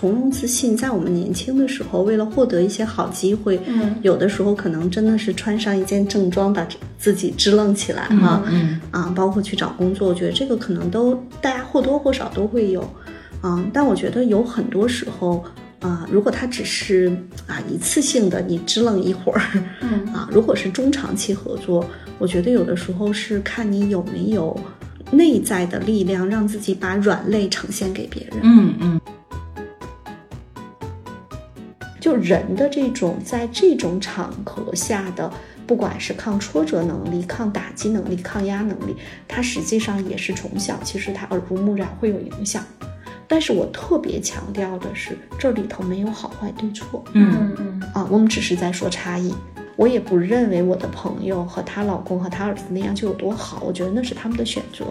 从容自信，在我们年轻的时候，为了获得一些好机会，嗯，有的时候可能真的是穿上一件正装，把自己支棱起来哈，嗯啊，包括去找工作，我觉得这个可能都大家或多或少都会有，嗯，但我觉得有很多时候。啊，如果它只是啊一次性的，你支棱一会儿，嗯啊，如果是中长期合作，我觉得有的时候是看你有没有内在的力量，让自己把软肋呈现给别人。嗯嗯就人的这种在这种场合下的，不管是抗挫折能力、抗打击能力、抗压能力，它实际上也是从小其实它耳濡目染会有影响。但是我特别强调的是，这里头没有好坏对错嗯嗯啊，我们只是在说差异。我也不认为我的朋友和她老公和她儿子那样就有多好，我觉得那是他们的选择。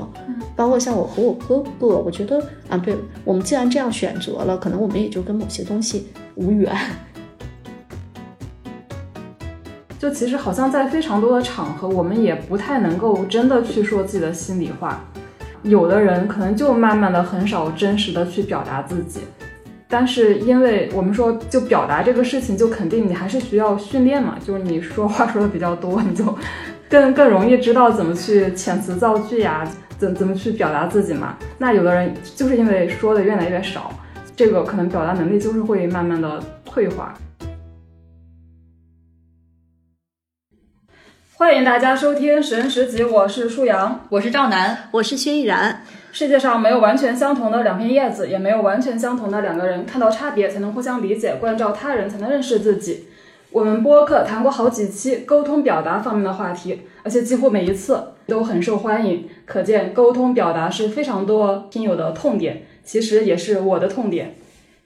包括像我和我哥哥，我觉得啊，对我们既然这样选择了，可能我们也就跟某些东西无缘。就其实好像在非常多的场合，我们也不太能够真的去说自己的心里话。有的人可能就慢慢的很少真实的去表达自己，但是因为我们说就表达这个事情，就肯定你还是需要训练嘛，就是你说话说的比较多，你就更更容易知道怎么去遣词造句呀，怎怎么去表达自己嘛。那有的人就是因为说的越来越少，这个可能表达能力就是会慢慢的退化。欢迎大家收听《神十集》，我是舒阳。我是赵楠，我是薛逸然，世界上没有完全相同的两片叶子，也没有完全相同的两个人。看到差别才能互相理解，关照他人才能认识自己。我们播客谈过好几期沟通表达方面的话题，而且几乎每一次都很受欢迎，可见沟通表达是非常多听友的痛点，其实也是我的痛点。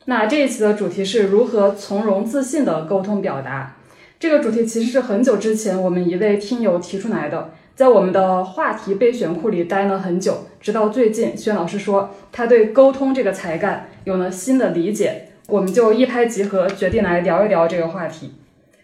那这一期的主题是如何从容自信的沟通表达。这个主题其实是很久之前我们一位听友提出来的，在我们的话题备选库里待了很久，直到最近，轩老师说他对沟通这个才干有了新的理解，我们就一拍即合，决定来聊一聊这个话题。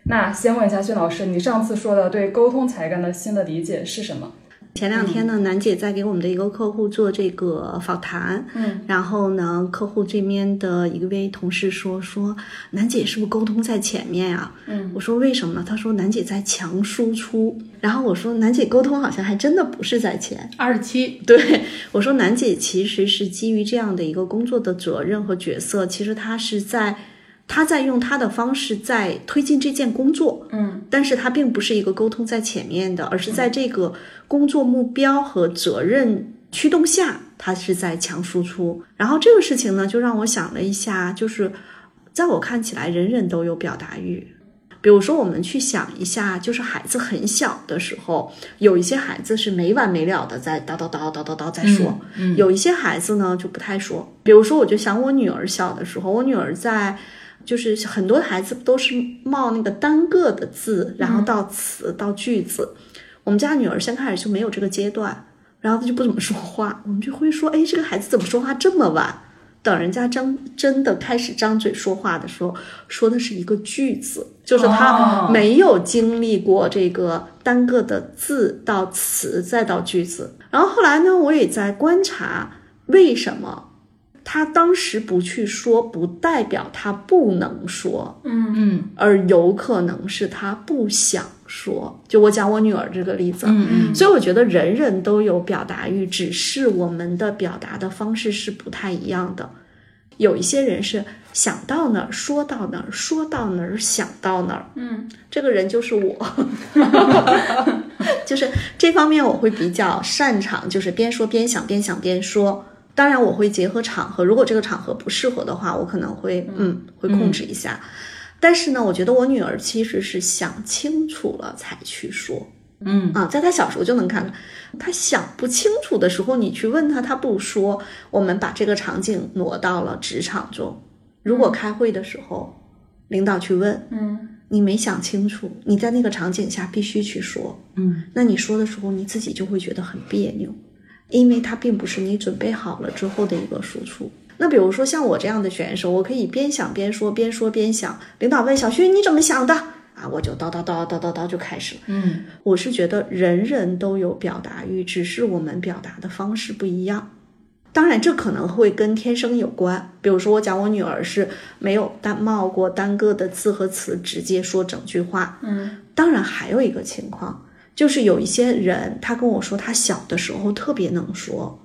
那先问一下轩老师，你上次说的对沟通才干的新的理解是什么？前两天呢，楠姐在给我们的一个客户做这个访谈，嗯，然后呢，客户这边的一位同事说说，楠姐是不是沟通在前面啊？嗯，我说为什么呢？他说楠姐在强输出，然后我说楠姐沟通好像还真的不是在前，二十七，对我说楠姐其实是基于这样的一个工作的责任和角色，其实她是在。她在用他的方式在推进这件工作，嗯，但是他并不是一个沟通在前面的，而是在这个工作目标和责任驱动下，他是在强输出。然后这个事情呢，就让我想了一下，就是在我看起来，人人都有表达欲。比如说，我们去想一下，就是孩子很小的时候，有一些孩子是没完没了的在叨叨叨叨叨叨在说，嗯有一些孩子呢就不太说。比如说，我就想我女儿小的时候，我女儿在。就是很多孩子都是冒那个单个的字，然后到词到句子。我们家女儿先开始就没有这个阶段，然后她就不怎么说话，我们就会说：“哎，这个孩子怎么说话这么晚？”等人家张真的开始张嘴说话的时候，说的是一个句子，就是他哦没有经历过这个单个的字到词再到句子。然后后来呢，我也在观察为什么。他当时不去说，不代表他不能说，嗯。嗯。而有可能是他不想说。就我讲我女儿这个例子，嗯嗯。所以我觉得人人都有表达欲，只是我们的表达的方式是不太一样的。有一些人是想到哪儿说到哪儿，说到哪儿想到哪儿，嗯。这个人就是我，就是这方面我会比较擅长，就是边说边想，边想边说。当然，我会结合场合，如果这个场合不适合的话，我可能会嗯会控制一下。但是呢，我觉得我女儿其实是想清楚了才去说。嗯啊，在她小时候就能看到，她想不清楚的时候，你去问她，她不说。我们把这个场景挪到了职场中，如果开会的时候，领导去问，嗯你没想清楚，你在那个场景下必须去说，嗯那你说的时候，你自己就会觉得很别扭，因为它并不是你准备好了之后的一个输出。那比如说像我这样的选手，我可以边想边说，边说边想。领导问小薛你怎么想的啊，我就叨叨叨叨叨叨就开始了。嗯我是觉得人人都有表达欲，只是我们表达的方式不一样。当然，这可能会跟天生有关。比如说，我讲我女儿是没有单冒过单个的字和词，直接说整句话。嗯，当然还有一个情况，就是有一些人，他跟我说他小的时候特别能说，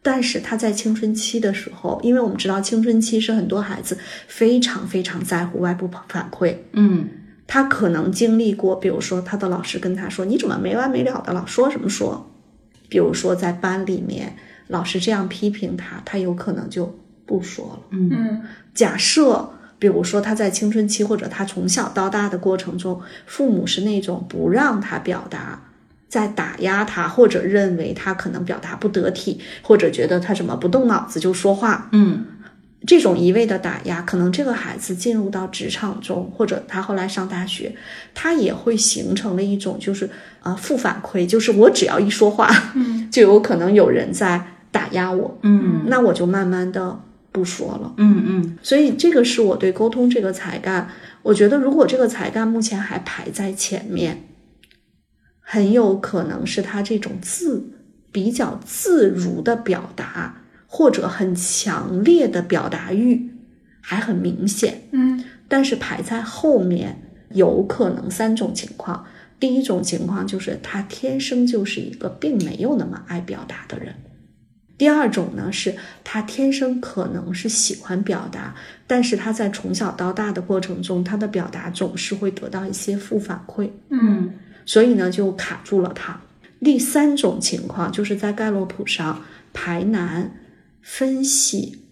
但是他在青春期的时候，因为我们知道青春期是很多孩子非常非常在乎外部反馈，嗯他可能经历过，比如说他的老师跟他说：“你怎么没完没了的老说什么说？”比如说在班里面，老师这样批评他，他有可能就不说了。嗯假设，比如说他在青春期或者他从小到大的过程中，父母是那种不让他表达，在打压他，或者认为他可能表达不得体，或者觉得他怎么不动脑子就说话，嗯。这种一味的打压，可能这个孩子进入到职场中，或者他后来上大学，他也会形成了一种就是啊、呃负反馈，就是我只要一说话，嗯。就有可能有人在打压我，嗯。那我就慢慢的不说了。嗯嗯所以这个是我对沟通这个才干，我觉得如果这个才干目前还排在前面，很有可能是他这种自比较自如的表达，或者很强烈的表达欲还很明显，嗯但是排在后面有可能三种情况。第一种情况就是他天生就是一个并没有那么爱表达的人。第二种呢，是他天生可能是喜欢表达，但是他在从小到大的过程中，他的表达总是会得到一些负反馈，嗯所以呢就卡住了他。第三种情况就是在盖洛普上排难、分析、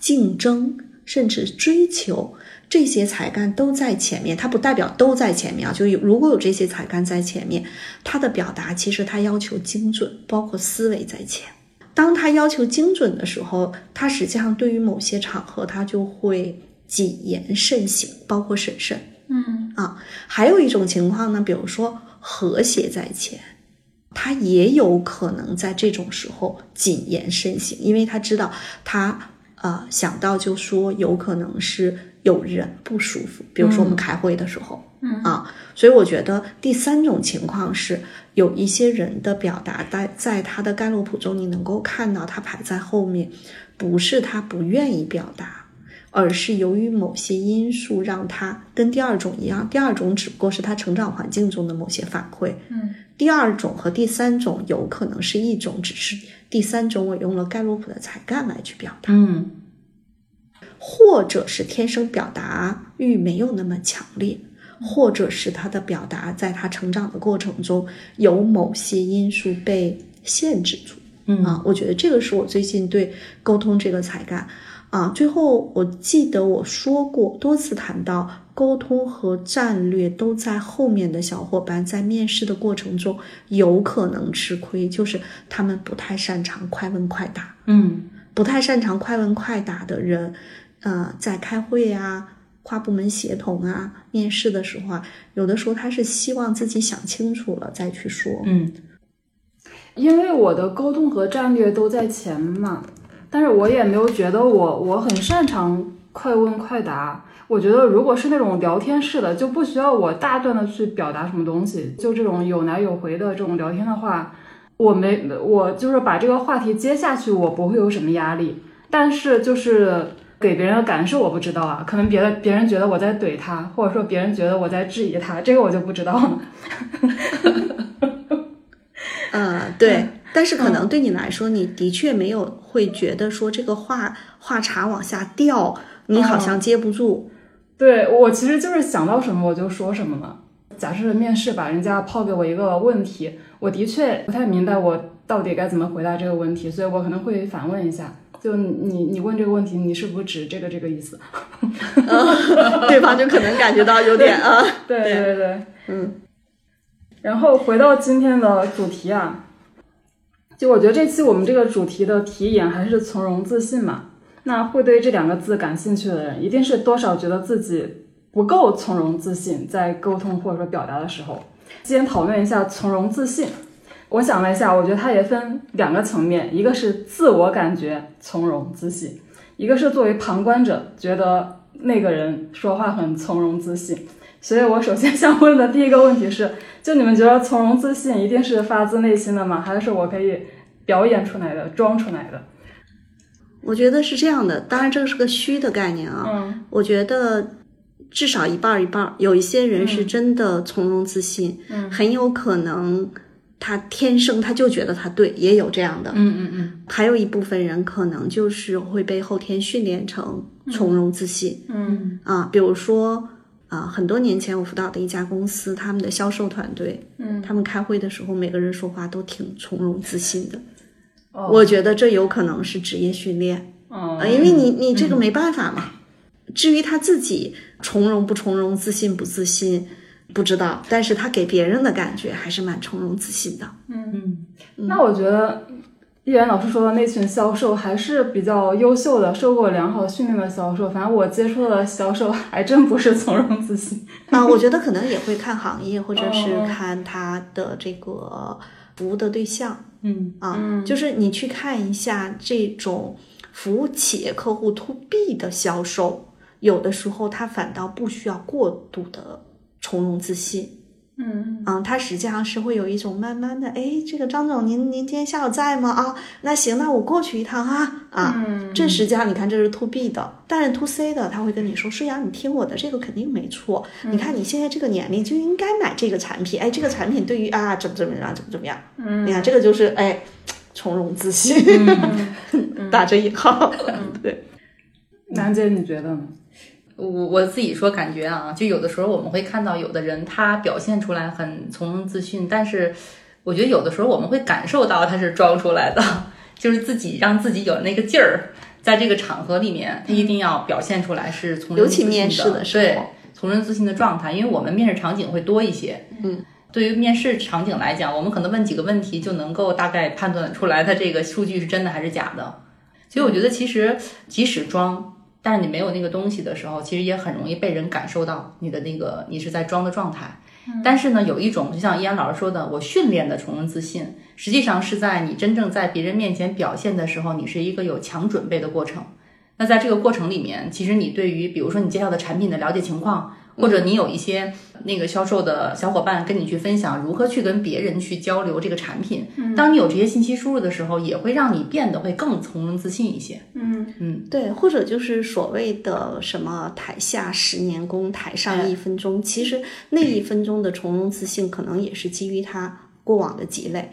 竞争，甚至追求这些才干都在前面，它不代表都在前面啊。就有如果有这些才干在前面，他的表达其实他要求精准，包括思维在前。当他要求精准的时候，他实际上对于某些场合他就会谨言慎行，包括审慎。嗯啊，还有一种情况呢，比如说和谐在前，他也有可能在这种时候谨言慎行，因为他知道他呃想到就说有可能是有人不舒服，比如说我们开会的时候，嗯。啊，所以我觉得第三种情况是有一些人的表达在在他的盖洛普中，你能够看到他排在后面，不是他不愿意表达。而是由于某些因素让他跟第二种一样，第二种只不过是他成长环境中的某些反馈，嗯。第二种和第三种有可能是一种，只是第三种我用了盖洛普的才干来去表达，嗯或者是天生表达欲没有那么强烈，或者是他的表达在他成长的过程中有某些因素被限制住。嗯啊，我觉得这个是我最近对沟通这个才干啊。最后，我记得我说过多次谈到沟通和战略都在后面的小伙伴，在面试的过程中有可能吃亏，就是他们不太擅长快问快答。嗯不太擅长快问快答的人，呃，在开会啊、跨部门协同啊、面试的时候啊，有的时候他是希望自己想清楚了再去说。嗯，因为我的沟通和战略都在前嘛，但是我也没有觉得我我很擅长快问快答。我觉得如果是那种聊天式的，就不需要我大段的去表达什么东西，就这种有来有回的这种聊天的话，我没我就是把这个话题接下去，我不会有什么压力。但是就是给别人的感受我不知道啊，可能别的别人觉得我在怼他，或者说别人觉得我在质疑他，这个我就不知道了。呃，对，但是可能对你来说，你的确没有会觉得说这个话话茬往下掉，你好像接不住。对我其实就是想到什么我就说什么嘛。假设面试吧，人家抛给我一个问题，我的确不太明白我到底该怎么回答这个问题，所以我可能会反问一下，就你你问这个问题，你是不是指这个这个意思？对方就可能感觉到有点啊，对对对对，嗯。然后回到今天的主题啊，就我觉得这期我们这个主题的题眼还是从容自信嘛。那会对这两个字感兴趣的人，一定是多少觉得自己不够从容自信，在沟通或者说表达的时候。先讨论一下从容自信。我想了一下，我觉得它也分两个层面，一个是自我感觉从容自信，一个是作为旁观者觉得那个人说话很从容自信。所以我首先想问的第一个问题是，就你们觉得从容自信一定是发自内心的吗？还是我可以表演出来的、装出来的。我觉得是这样的，当然这个是个虚的概念啊。嗯我觉得至少一半儿一半儿，有一些人是真的从容自信，嗯很有可能他天生他就觉得他对，也有这样的。嗯嗯嗯，还有一部分人可能就是会被后天训练成从容自信、嗯啊，比如说啊，很多年前我辅导的一家公司，他们的销售团队，嗯，他们开会的时候，每个人说话都挺从容自信的。哦我觉得这有可能是职业训练。哦啊，因为你你这个没办法嘛。至于他自己从容不从容、自信不自信，不知道，但是他给别人的感觉还是蛮从容自信的。嗯那我觉得易然老师说的那群销售还是比较优秀的，受过良好训练的销售。反正我接触的销售还真不是从容自信。啊，我觉得可能也会看行业，或者是哦看他的这个服务的对象。嗯啊，就是你去看一下这种服务企业客户 to B 的销售，有的时候他反倒不需要过度的从容自信。嗯啊，他实际上是会有一种慢慢的，哎，这个张总，您您今天下午在吗？啊，那行，那我过去一趟啊啊。嗯这实际上你看这是 to B 的，但是 to C 的他会跟你说，舒阳，你听我的，这个肯定没错。你看你现在这个年龄就应该买这个产品，哎，这个产品对于啊怎么怎么样怎么怎么样，嗯你看这个就是哎从容自信，打着引号，对。楠姐，你觉得呢？我我自己说感觉啊，就有的时候我们会看到有的人他表现出来很从容自信，但是我觉得有的时候我们会感受到他是装出来的，就是自己让自己有那个劲儿，在这个场合里面，他一定要表现出来是从容自信的，尤其面试的时候对从容自信的状态，因为我们面试场景会多一些，嗯。对于面试场景来讲，我们可能问几个问题就能够大概判断出来，他这个数据是真的还是假的。所以我觉得，其实即使装，但是你没有那个东西的时候，其实也很容易被人感受到你的那个你是在装的状态。但是呢，有一种就像依安老师说的，我训练的从容自信，实际上是在你真正在别人面前表现的时候，你是一个有强准备的过程。那在这个过程里面，其实你对于比如说你介绍的产品的了解情况，或者你有一些那个销售的小伙伴跟你去分享如何去跟别人去交流这个产品，当你有这些信息输入的时候，也会让你变得会更从容自信一些。嗯嗯对，或者就是所谓的什么台下十年功，台上一分钟，其实那一分钟的从容自信，可能也是基于他过往的积累。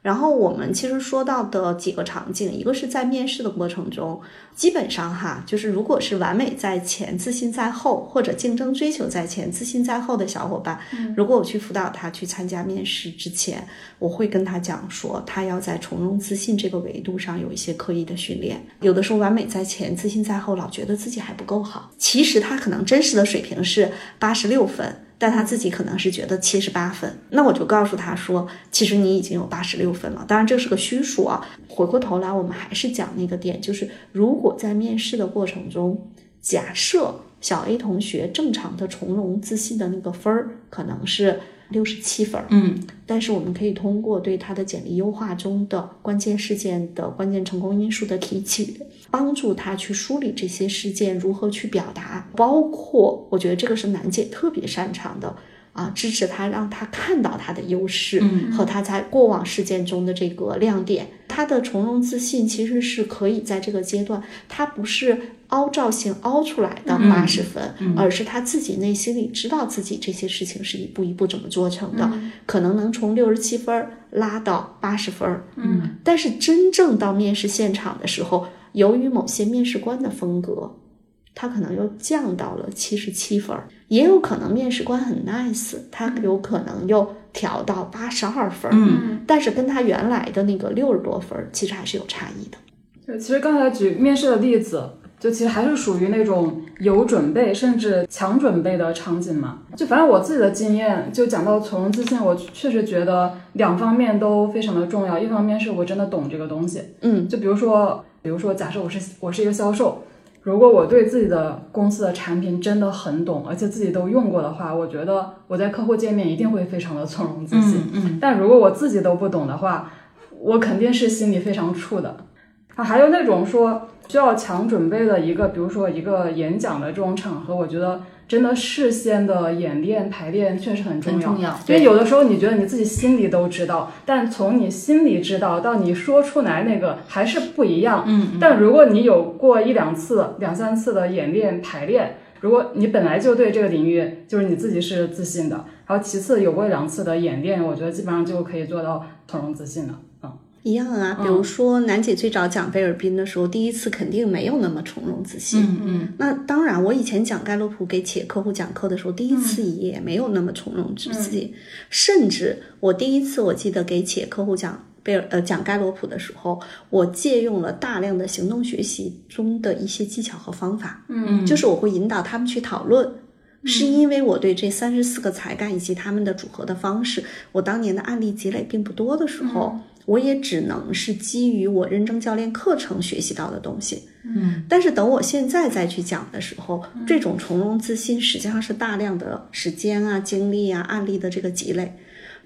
然后我们其实说到的几个场景，一个是在面试的过程中，基本上哈，就是如果是完美在前、自信在后，或者竞争追求在前、自信在后的小伙伴，如果我去辅导他去参加面试之前，我会跟他讲说，他要在从容自信这个维度上有一些刻意的训练。有的时候完美在前，自信在后，老觉得自己还不够好，其实他可能真实的水平是八十六分。但他自己可能是觉得七十八分，那我就告诉他说，其实你已经有八十六分了。当然这是个虚数啊。回过头来，我们还是讲那个点，就是如果在面试的过程中，假设小 A 同学正常的从容自信的那个分儿可能是六十七分，嗯，但是我们可以通过对他的简历优化中的关键事件的关键成功因素的提取，帮助他去梳理这些事件如何去表达，包括我觉得这个是楠姐特别擅长的。啊，支持他，让他看到他的优势和他在过往事件中的这个亮点。他的从容自信其实是可以在这个阶段，他不是凹造型凹出来的八十分，而是他自己内心里知道自己这些事情是一步一步怎么做成的，可能能从六十七分拉到八十分。嗯，但是真正到面试现场的时候，由于某些面试官的风格。他可能又降到了七十七分，也有可能面试官很 nice，他有可能又调到八十二分，嗯，但是跟他原来的那个六十多分其实还是有差异的。对，其实刚才举面试的例子，就其实还是属于那种有准备甚至强准备的场景嘛。就反正我自己的经验，就讲到从容自信，我确实觉得两方面都非常的重要。一方面是我真的懂这个东西，嗯，就比如说，比如说，假设我是我是一个销售。如果我对自己的公司的产品真的很懂，而且自己都用过的话，我觉得我在客户见面一定会非常的从容自信。嗯但如果我自己都不懂的话，我肯定是心里非常怵的。啊，还有那种说需要强准备的一个，比如说一个演讲的这种场合，我觉得真的事先的演练排练确实很重要。很重要因为有的时候你觉得你自己心里都知道，但从你心里知道到你说出来那个还是不一样。嗯，但如果你有过一两次、两三次的演练排练，如果你本来就对这个领域就是你自己是自信的，然后其次有过两次的演练，我觉得基本上就可以做到从容自信了。嗯，一样啊，比如说楠姐最早讲贝尔宾的时候，第一次肯定没有那么从容自信。嗯嗯。那当然，我以前讲盖洛普给企业客户讲课的时候，第一次也没有那么从容自信，甚至我第一次我记得给企业客户讲贝尔呃讲盖洛普的时候，我借用了大量的行动学习中的一些技巧和方法，嗯，就是我会引导他们去讨论。是因为我对这三十四个才干以及他们的组合的方式，我当年的案例积累并不多的时候，我也只能是基于我认证教练课程学习到的东西。嗯，但是等我现在再去讲的时候，这种从容自信实际上是大量的时间啊、精力啊、案例的这个积累。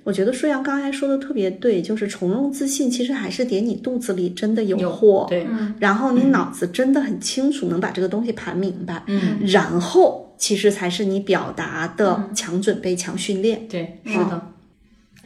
我觉得舒阳刚才说的特别对，就是从容自信其实还是得你肚子里真的有有货，对，然后你脑子真的很清楚，能把这个东西盘明白，嗯，然后其实才是你表达的强准备、强训练。对，是的。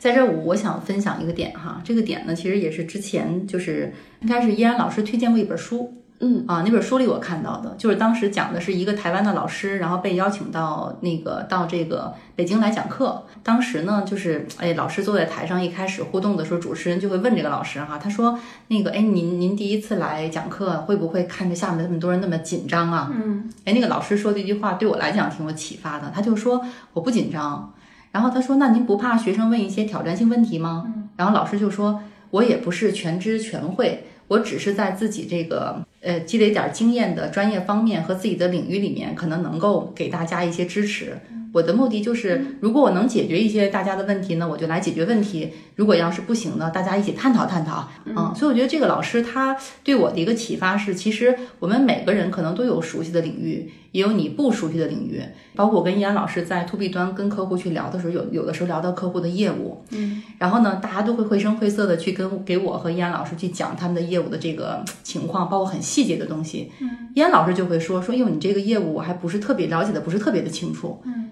在这儿我我想分享一个点哈，这个点呢其实也是之前就是应该是依然老师推荐过一本书，嗯啊，那本书里我看到的就是当时讲的是一个台湾的老师，然后被邀请到那个到这个北京来讲课。当时呢，就是哎，老师坐在台上，一开始互动的时候，主持人就会问这个老师哈，他说那个哎，您您第一次来讲课，会不会看着下面那么多人那么紧张啊？嗯，哎，那个老师说的一句话对我来讲挺有启发的，他就说我不紧张。然后他说：“那您不怕学生问一些挑战性问题吗？”然后老师就说：“我也不是全知全会，我只是在自己这个呃积累点经验的专业方面和自己的领域里面，可能能够给大家一些支持。我的目的就是，如果我能解决一些大家的问题呢，我就来解决问题；如果要是不行呢，大家一起探讨探讨。嗯，所以我觉得这个老师他对我的一个启发是，其实我们每个人可能都有熟悉的领域，也有你不熟悉的领域。包括我跟依安老师在 to B 端跟客户去聊的时候，有有的时候聊到客户的业务，嗯，然后呢，大家都会绘声绘色的去跟给我和依安老师去讲他们的业务的这个情况，包括很细节的东西。嗯，依安老师就会说说，因为你这个业务我还不是特别了解的，不是特别的清楚。嗯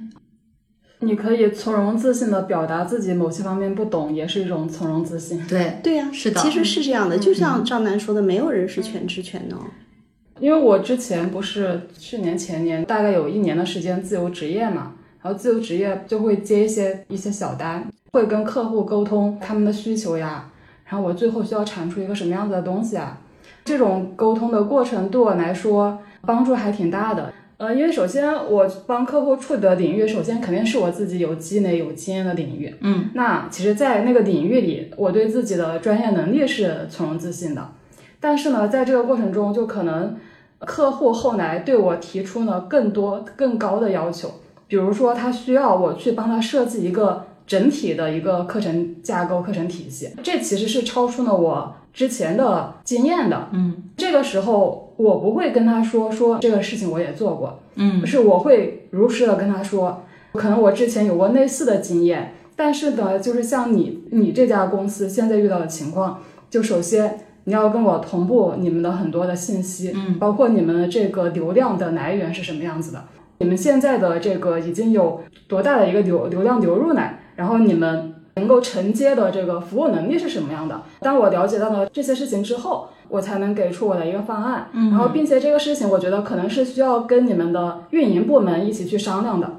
你可以从容自信的表达自己某些方面不懂，也是一种从容自信。对，对呀、是的其实是这样的，就像赵楠说的，没有人是全知全能。因为我之前不是去年前年大概有一年的时间自由职业嘛，然后自由职业就会接一些一些小单，会跟客户沟通他们的需求呀，然后我最后需要产出一个什么样子的东西啊，这种沟通的过程对我来说帮助还挺大的。呃，因为首先我帮客户处理的领域，首先肯定是我自己有积累、有经验的领域。嗯，那其实，在那个领域里，我对自己的专业能力是从容自信的。但是呢，在这个过程中，就可能客户后来对我提出呢更多、更高的要求，比如说他需要我去帮他设计一个整体的一个课程架构、课程体系，这其实是超出了我之前的经验的。嗯，这个时候我不会跟他说说这个事情我也做过，嗯，是我会如实的跟他说，可能我之前有过类似的经验，但是呢，就是像你你这家公司现在遇到的情况，就首先你要跟我同步你们的很多的信息，嗯，包括你们的这个流量的来源是什么样子的，你们现在的这个已经有多大的一个流流量流入来，然后你们能够承接的这个服务能力是什么样的？当我了解到了这些事情之后，我才能给出我的一个方案，嗯然后并且这个事情我觉得可能是需要跟你们的运营部门一起去商量的。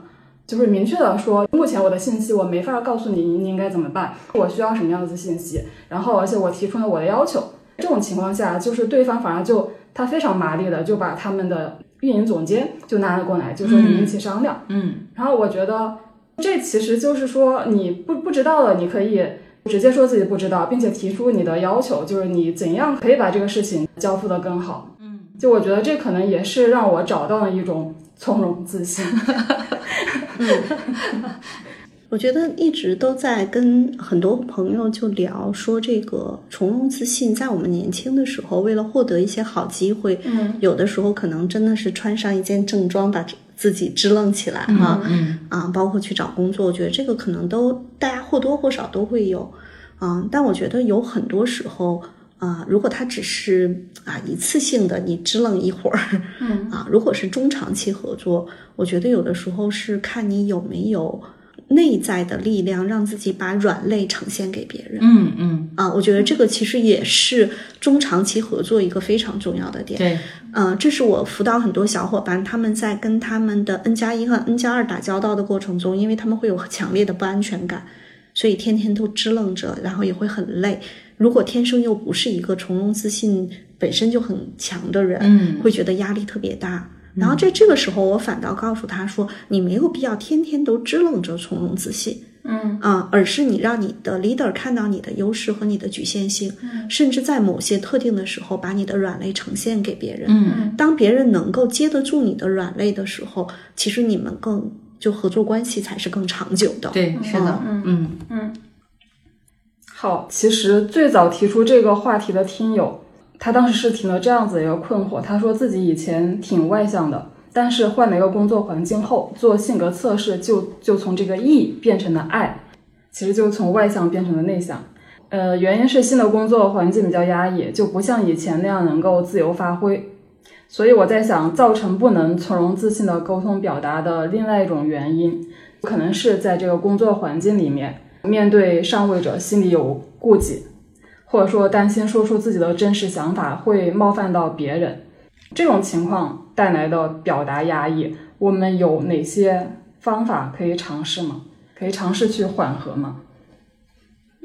就是明确的说，目前我的信息我没法告诉你你应该怎么办，我需要什么样子的信息，然后而且我提出了我的要求，这种情况下，就是对方反而就他非常麻利的就把他们的运营总监就拉了过来，就说你们一起商量。嗯，然后我觉得这其实就是说你不不知道了，你可以直接说自己不知道，并且提出你的要求，就是你怎样可以把这个事情交付的更好。嗯，就我觉得这可能也是让我找到了一种从容自信。我觉得一直都在跟很多朋友就聊说，这个从容自信，在我们年轻的时候，为了获得一些好机会，嗯，有的时候可能真的是穿上一件正装，把自己支棱起来哈，嗯啊，包括去找工作，我觉得这个可能都大家或多或少都会有，啊，但我觉得有很多时候，啊、如果他只是啊一次性的你支棱一会儿，嗯啊，如果是中长期合作，我觉得有的时候是看你有没有内在的力量，让自己把软肋呈现给别人。嗯嗯，啊，我觉得这个其实也是中长期合作一个非常重要的点。对，嗯，这是我辅导很多小伙伴，他们在跟他们的 N 加一和 N 加二打交道的过程中，因为他们会有强烈的不安全感，所以天天都支棱着，然后也会很累。如果天生又不是一个从容自信本身就很强的人，嗯会觉得压力特别大。然后在这个时候，我反倒告诉他说：“你没有必要天天都支棱着从容自信，嗯啊、而是你让你的 leader 看到你的优势和你的局限性，甚至在某些特定的时候，把你的软肋呈现给别人。嗯当别人能够接得住你的软肋的时候，其实你们更就合作关系才是更长久的。对，是的，嗯嗯。好，其实最早提出这个话题的听友，他当时是提了这样子的一个困惑，他说自己以前挺外向的，但是换了一个工作环境后，做性格测试就就从这个 E 变成了 I，其实就从外向变成了内向。呃，原因是新的工作环境比较压抑，就不像以前那样能够自由发挥。所以我在想，造成不能从容自信的沟通表达的另外一种原因，可能是在这个工作环境里面，面对上位者心里有顾忌，或者说担心说出自己的真实想法会冒犯到别人。这种情况带来的表达压抑，我们有哪些方法可以尝试吗？可以尝试去缓和吗？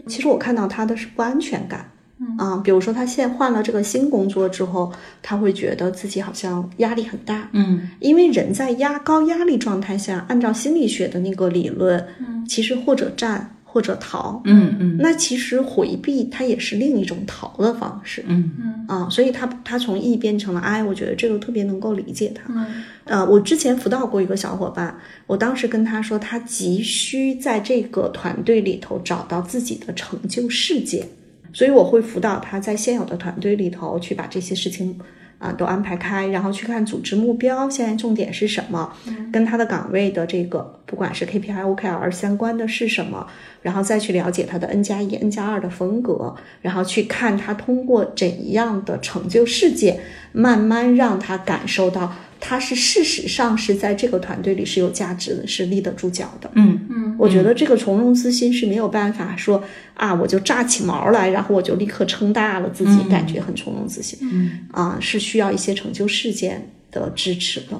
其实我看到他的是不安全感。啊，比如说他现在换了这个新工作之后，他会觉得自己好像压力很大，嗯因为人在压高压力状态下，按照心理学的那个理论，嗯其实或者战或者逃，嗯嗯。那其实回避它也是另一种逃的方式嗯。嗯。啊，所以它它从 E 变成了 I，我觉得这个特别能够理解它。嗯。呃，我之前辅导过一个小伙伴，我当时跟他说，他急需在这个团队里头找到自己的成就事件，所以我会辅导他在现有的团队里头去把这些事情啊、都安排开，然后去看组织目标现在重点是什么，跟他的岗位的这个不管是 KPI、OKR 相关的是什么，然后再去了解他的 N 加一、N 加二的风格，然后去看他通过怎样的成就事件，慢慢让他感受到他是事实上是在这个团队里是有价值的，是立得住脚的。嗯嗯我觉得这个从容自信是没有办法说啊，我就炸起毛来，然后我就立刻撑大了自己，感觉很从容自信。嗯，啊，是需要一些成就事件的支持的。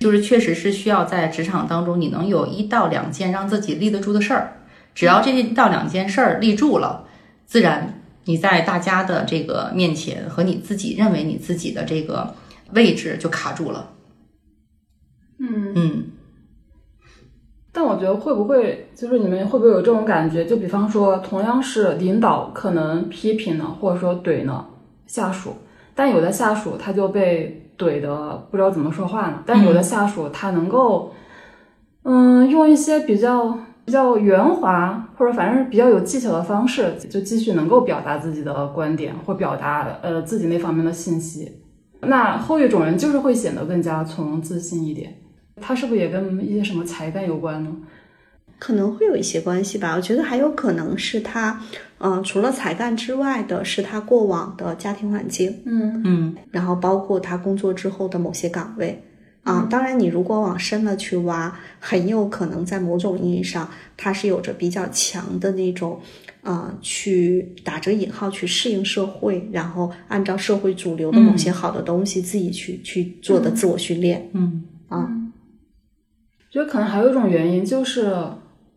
就是确实是需要在职场当中，你能有一到两件让自己立得住的事儿，只要这一到两件事儿立住了，自然你在大家的这个面前和你自己认为你自己的这个位置就卡住了。嗯。嗯但我觉得会不会就是你们会不会有这种感觉？就比方说，同样是领导可能批评呢或者说怼呢下属，但有的下属他就被怼的不知道怎么说话呢。但有的下属他能够，嗯，用一些比较比较圆滑或者反正是比较有技巧的方式，就继续能够表达自己的观点或表达呃自己那方面的信息。那后一种人就是会显得更加从容自信一点。他是不是也跟一些什么才干有关呢？可能会有一些关系吧，我觉得还有可能是他，嗯、除了才干之外的是他过往的家庭环境，嗯嗯然后包括他工作之后的某些岗位。啊，当然，你如果往深了去挖，很有可能在某种意义上，他是有着比较强的那种，呃，去打着引号去适应社会，然后按照社会主流的某些好的东西自己去、去做的自我训练。嗯啊，觉得可能还有一种原因就是，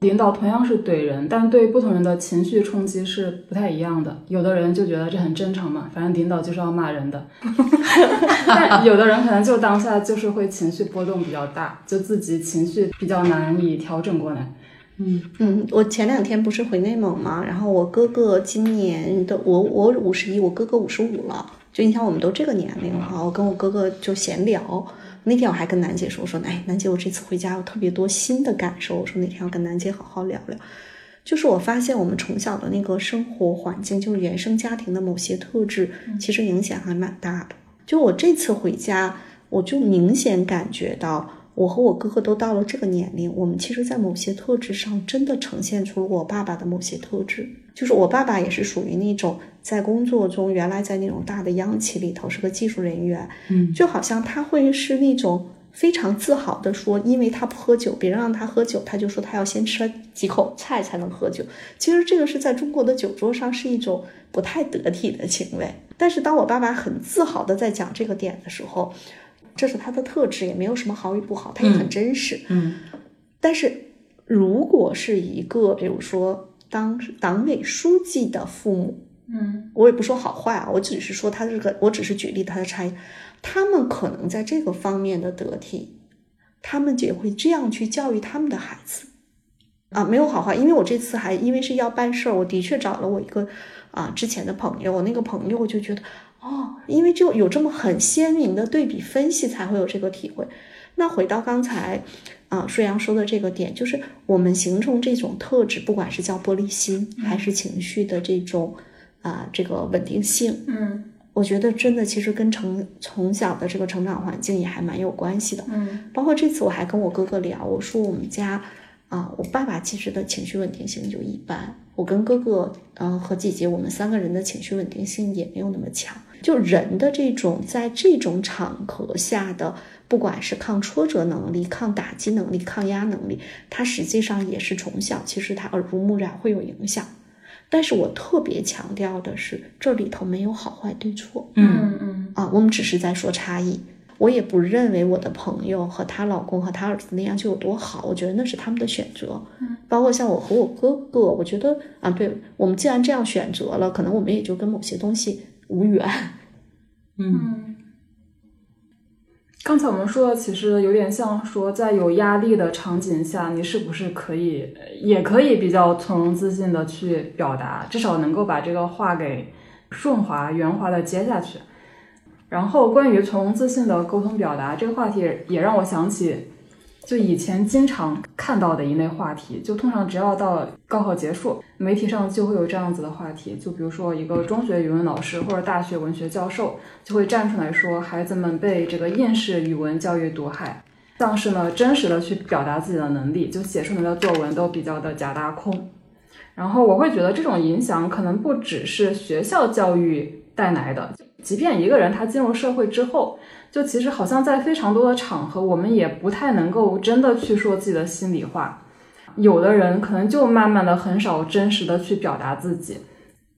领导同样是怼人，但对不同人的情绪冲击是不太一样的。有的人就觉得这很正常嘛，反正领导就是要骂人的。但有的人可能就当下就是会情绪波动比较大，就自己情绪比较难以调整过来。嗯嗯，我前两天不是回内蒙嘛，然后我哥哥今年的我我五十一，我哥哥五十五了，就你想我们都这个年龄了哈，我跟我哥哥就闲聊。那天我还跟楠姐说，我说哎，楠姐，我这次回家有特别多新的感受，我说哪天要跟楠姐好好聊聊。就是我发现我们从小的那个生活环境，就是原生家庭的某些特质，其实影响还蛮大的。就我这次回家，我就明显感觉到我和我哥哥都到了这个年龄，我们其实，在某些特质上真的呈现出了我爸爸的某些特质。就是我爸爸也是属于那种在工作中，原来在那种大的央企里头是个技术人员，嗯，就好像他会是那种非常自豪的说，因为他不喝酒，别人让他喝酒，他就说他要先吃几口菜才能喝酒。其实这个是在中国的酒桌上是一种不太得体的行为。但是当我爸爸很自豪的在讲这个点的时候，这是他的特质，也没有什么好与不好，他也很真实。嗯但是如果是一个，比如说当党委书记的父母，嗯我也不说好坏啊，我只是说他这个，我只是举例他的差异，他们可能在这个方面的得体，他们也会这样去教育他们的孩子。啊，没有好坏，因为我这次还因为是要办事儿，我的确找了我一个啊之前的朋友，我那个朋友我就觉得哦，因为就有这么很鲜明的对比分析，才会有这个体会。那回到刚才啊舒阳说的这个点，就是我们形成这种特质，不管是叫玻璃心，还是情绪的这种啊这个稳定性，嗯我觉得真的其实跟成从小的这个成长环境也还蛮有关系的。嗯包括这次我还跟我哥哥聊，我说我们家啊，我爸爸其实的情绪稳定性就一般，我跟哥哥嗯、呃和姐姐我们三个人的情绪稳定性也没有那么强。就人的这种在这种场合下的，不管是抗挫折能力、抗打击能力、抗压能力，它实际上也是从小其实它耳濡目染会有影响。但是我特别强调的是，这里头没有好坏对错，嗯嗯啊，我们只是在说差异。我也不认为我的朋友和她老公和她儿子那样就有多好，我觉得那是他们的选择。嗯，包括像我和我哥哥，我觉得啊，对我们既然这样选择了，可能我们也就跟某些东西无缘。嗯嗯。刚才我们说的其实有点像说，在有压力的场景下，你是不是可以，也可以比较从容自信的去表达，至少能够把这个话给顺滑圆滑的接下去。然后关于从容自信的沟通表达这个话题，也让我想起，就以前经常看到的一类话题，就通常只要到高考结束，媒体上就会有这样子的话题，就比如说一个中学语文老师或者大学文学教授就会站出来说，孩子们被这个应试语文教育毒害，丧失了真实的去表达自己的能力，就写出来的作文都比较的假大空。然后我会觉得这种影响可能不只是学校教育带来的，即便一个人他进入社会之后，就其实好像在非常多的场合，我们也不太能够真的去说自己的心里话。有的人可能就慢慢的很少真实的去表达自己，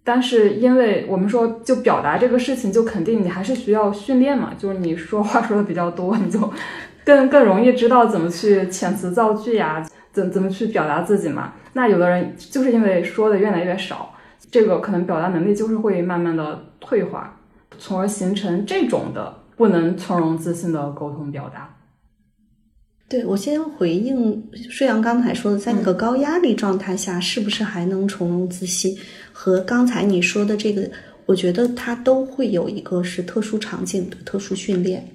但是因为我们说就表达这个事情，就肯定你还是需要训练嘛，就是你说话说的比较多，你就更更容易知道怎么去遣词造句呀，怎怎么去表达自己嘛。那有的人就是因为说的越来越少，这个可能表达能力就是会慢慢的退化，从而形成这种的不能从容自信的沟通表达。对我先回应舒阳刚才说的，在那个高压力状态下，是不是还能从容自信？和刚才你说的这个，我觉得它都会有一个是特殊场景的特殊训练。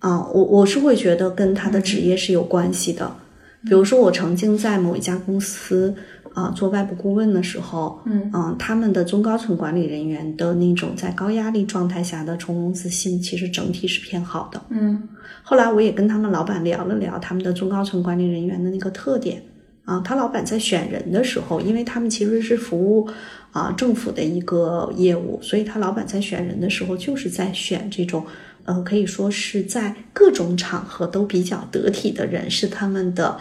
啊，我我是会觉得跟他的职业是有关系的。比如说，我曾经在某一家公司啊做外部顾问的时候，嗯嗯，他们的中高层管理人员的那种在高压力状态下的从容自信，其实整体是偏好的。嗯后来我也跟他们老板聊了聊他们的中高层管理人员的那个特点啊，他老板在选人的时候，因为他们其实是服务啊政府的一个业务，所以他老板在选人的时候就是在选这种呃可以说是在各种场合都比较得体的人，是他们的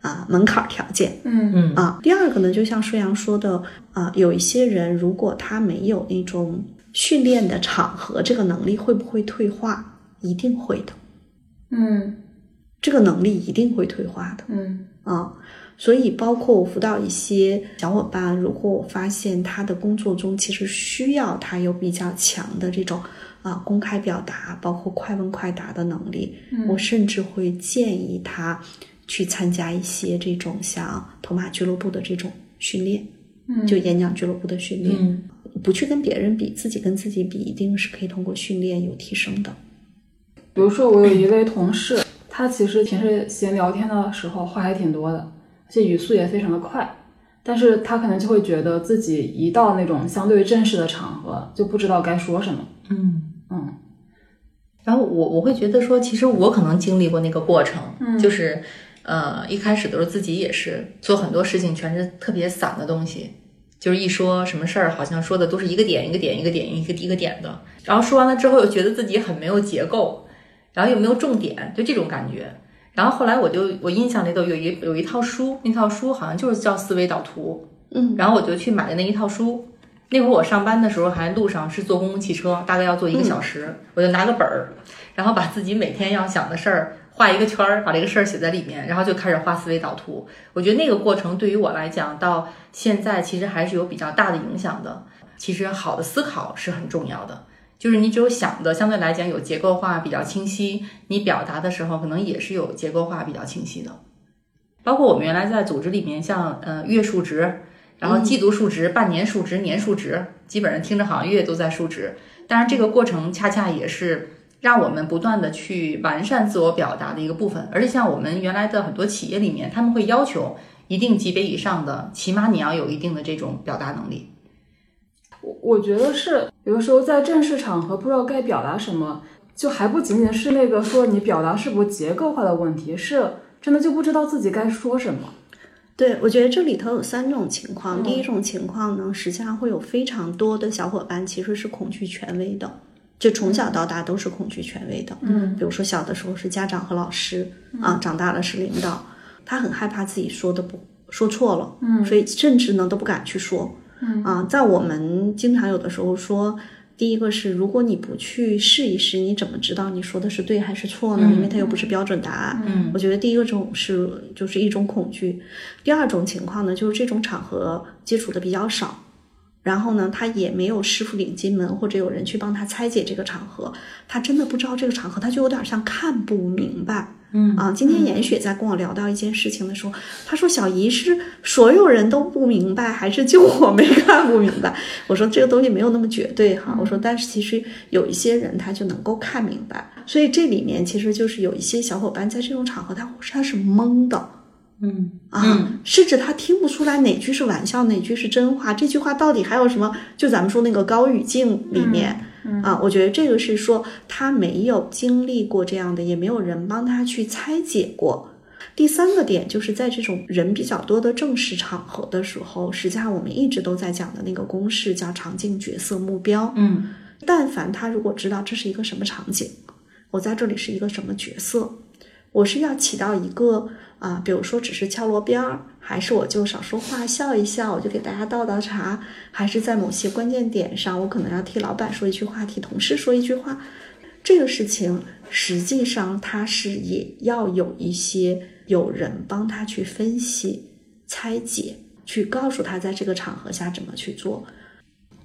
啊门槛条件。嗯嗯啊，第二个呢，就像舒阳说的啊，有一些人如果他没有那种训练的场合，这个能力会不会退化？一定会的，嗯这个能力一定会退化的嗯啊。所以，包括我辅导一些小伙伴，如果我发现他的工作中其实需要他有比较强的这种啊公开表达，包括快问快答的能力，我甚至会建议他去参加一些这种像头马俱乐部的这种训练，嗯就演讲俱乐部的训练，嗯不去跟别人比，自己跟自己比，一定是可以通过训练有提升的。比如说，我有一位同事，他其实平时闲聊天的时候话还挺多的，而且语速也非常的快。但是他可能就会觉得自己一到那种相对正式的场合，就不知道该说什么。嗯嗯，然后我我会觉得说，其实我可能经历过那个过程，就是呃一开始的时候自己也是做很多事情全是特别散的东西，就是一说什么事儿好像说的都是一个点一个点一个点一个一个点的，然后说完了之后又觉得自己很没有结构，然后又没有重点，就这种感觉。然后后来我就我印象里头有一有一套书，那套书好像就是叫思维导图，嗯，然后我就去买了那一套书。那会儿我上班的时候还路上是坐公共汽车，大概要坐一个小时，我就拿个本儿，然后把自己每天要想的事儿画一个圈儿，把这个事儿写在里面，然后就开始画思维导图。我觉得那个过程对于我来讲，到现在其实还是有比较大的影响的。其实好的思考是很重要的，就是你只有想的相对来讲有结构化、比较清晰，你表达的时候可能也是有结构化、比较清晰的。包括我们原来在组织里面，像呃月数值。然后季度数值、半年数值、年数值，基本上听着好像月都在数值，但是这个过程恰恰也是让我们不断的去完善自我表达的一个部分。而且像我们原来的很多企业里面，他们会要求一定级别以上的，起码你要有一定的这种表达能力。我我觉得是有的时候在正式场合不知道该表达什么，就还不仅仅是那个说你表达是不是结构化的问题，是真的就不知道自己该说什么。对，我觉得这里头有三种情况。第一种情况呢，实际上会有非常多的小伙伴其实是恐惧权威的，就从小到大都是恐惧权威的。嗯，比如说小的时候是家长和老师啊，长大了是领导，他很害怕自己说的不说错了，嗯，所以甚至呢都不敢去说。嗯啊，在我们经常有的时候说。第一个是，如果你不去试一试，你怎么知道你说的是对还是错呢？因为它又不是标准答案。嗯，我觉得第一个种是就是一种恐惧。第二种情况呢，就是这种场合接触的比较少，然后呢，他也没有师傅领进门，或者有人去帮他拆解这个场合，他真的不知道这个场合，他就有点像看不明白。嗯啊，今天严雪在跟我聊到一件事情的时候，她说：“小姨是所有人都不明白，还是就我没看不明白？” 我说：“这个东西没有那么绝对哈。”我说：“但是其实有一些人他就能够看明白，所以这里面其实就是有一些小伙伴在这种场合他他是懵的，嗯啊，甚至他听不出来哪句是玩笑，哪句是真话，这句话到底还有什么？就咱们说那个高语境里面。啊，我觉得这个是说他没有经历过这样的，也没有人帮他去拆解过。第三个点就是在这种人比较多的正式场合的时候，实际上我们一直都在讲的那个公式叫场景、角色、目标。嗯，但凡他如果知道这是一个什么场景，我在这里是一个什么角色，我是要起到一个啊，比如说只是敲锣边儿。还是我就少说话，笑一笑，我就给大家倒倒茶。还是在某些关键点上，我可能要替老板说一句话，替同事说一句话。这个事情实际上他是也要有一些有人帮他去分析、拆解，去告诉他在这个场合下怎么去做。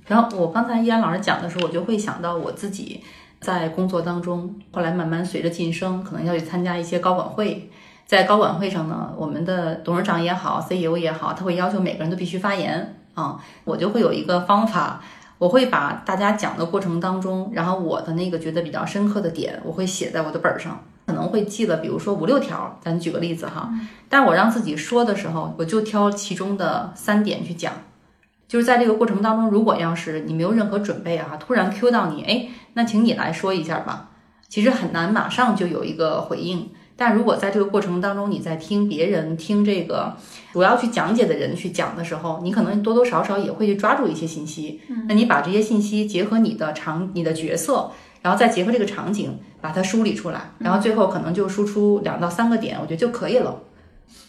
然后我刚才依然老师讲的时候，我就会想到我自己在工作当中，后来慢慢随着晋升，可能要去参加一些高管会。在高管会上呢，我们的董事长也好，CEO 也好，他会要求每个人都必须发言啊。我就会有一个方法，我会把大家讲的过程当中，然后我的那个觉得比较深刻的点，我会写在我的本上，可能会记了，比如说五六条。咱举个例子哈，但我让自己说的时候，我就挑其中的三点去讲。就是在这个过程当中，如果要是你没有任何准备啊，突然 Q 到你，哎，那请你来说一下吧。其实很难马上就有一个回应。但如果在这个过程当中，你在听别人听这个主要去讲解的人去讲的时候，你可能多多少少也会去抓住一些信息。那你把这些信息结合你的场、你的角色，然后再结合这个场景，把它梳理出来，然后最后可能就输出两到三个点，我觉得就可以了。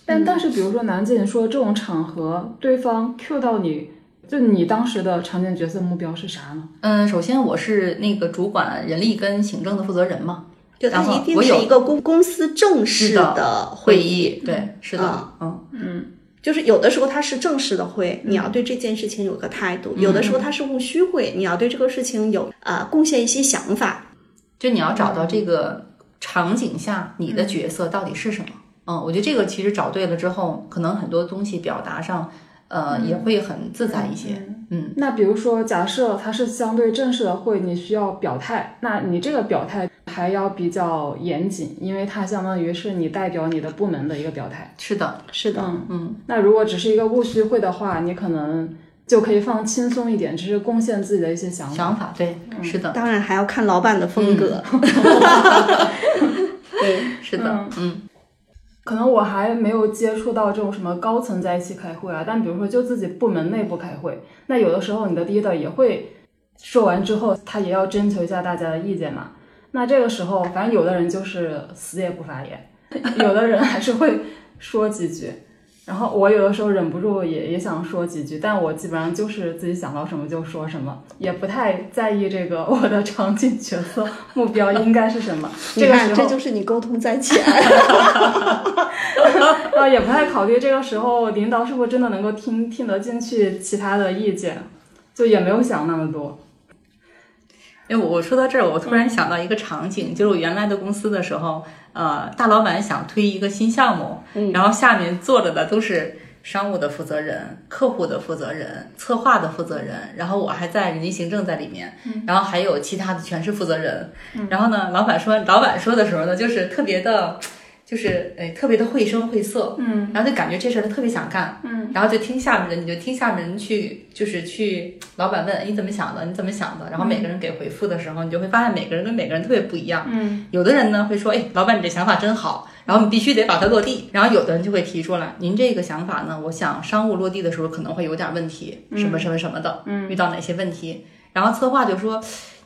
但但是，比如说南姐说这种场合，对方 Q 到你就你当时的常见角色目标是啥呢？嗯，首先我是那个主管人力跟行政的负责人嘛。就它一定是一个公公司正式的会议，对，是的，嗯嗯，就是有的时候它是正式的会，你要对这件事情有个态度；有的时候它是务虚会，你要对这个事情有呃贡献一些想法。就你要找到这个场景下你的角色到底是什么？嗯，我觉得这个其实找对了之后，可能很多东西表达上。呃，也会很自在一些。嗯，那比如说，假设它是相对正式的会，你需要表态，那你这个表态还要比较严谨，因为它相当于是你代表你的部门的一个表态。是的，是的。嗯，那如果只是一个务虚会的话，你可能就可以放轻松一点，只是贡献自己的一些想法。想法对，是的，当然还要看老板的风格。对，是的，嗯可能我还没有接触到这种什么高层在一起开会啊，但比如说就自己部门内部开会，那有的时候你的 leader 也会说完之后，他也要征求一下大家的意见嘛。那这个时候，反正有的人就是死也不发言，有的人还是会说几句。然后我有的时候忍不住也也想说几句，但我基本上就是自己想到什么就说什么，也不太在意这个 我的场景角色目标应该是什么。这个时候这就是你沟通在前。啊，也不太考虑这个时候领导是不是真的能够听听得进去其他的意见，就也没有想那么多。哎，我我说到这儿，我突然想到一个场景，就是我原来的公司的时候，呃，大老板想推一个新项目，然后下面坐着的都是商务的负责人、客户的负责人、策划的负责人，然后我还在人力行政在里面，然后还有其他的全是负责人。然后呢，老板说，老板说的时候呢，就是特别的。就是哎，特别的绘声绘色，嗯，然后就感觉这事儿他特别想干，嗯，然后就听下面人，你就听下面人去，就是去老板问，哎，你怎么想的？你怎么想的？然后每个人给回复的时候，你就会发现每个人跟每个人特别不一样，嗯，有的人呢会说，哎，老板你这想法真好，然后你必须得把它落地，然后有的人就会提出来，您这个想法呢，我想商务落地的时候可能会有点问题，什么什么什么的，嗯，遇到哪些问题？然后策划就说。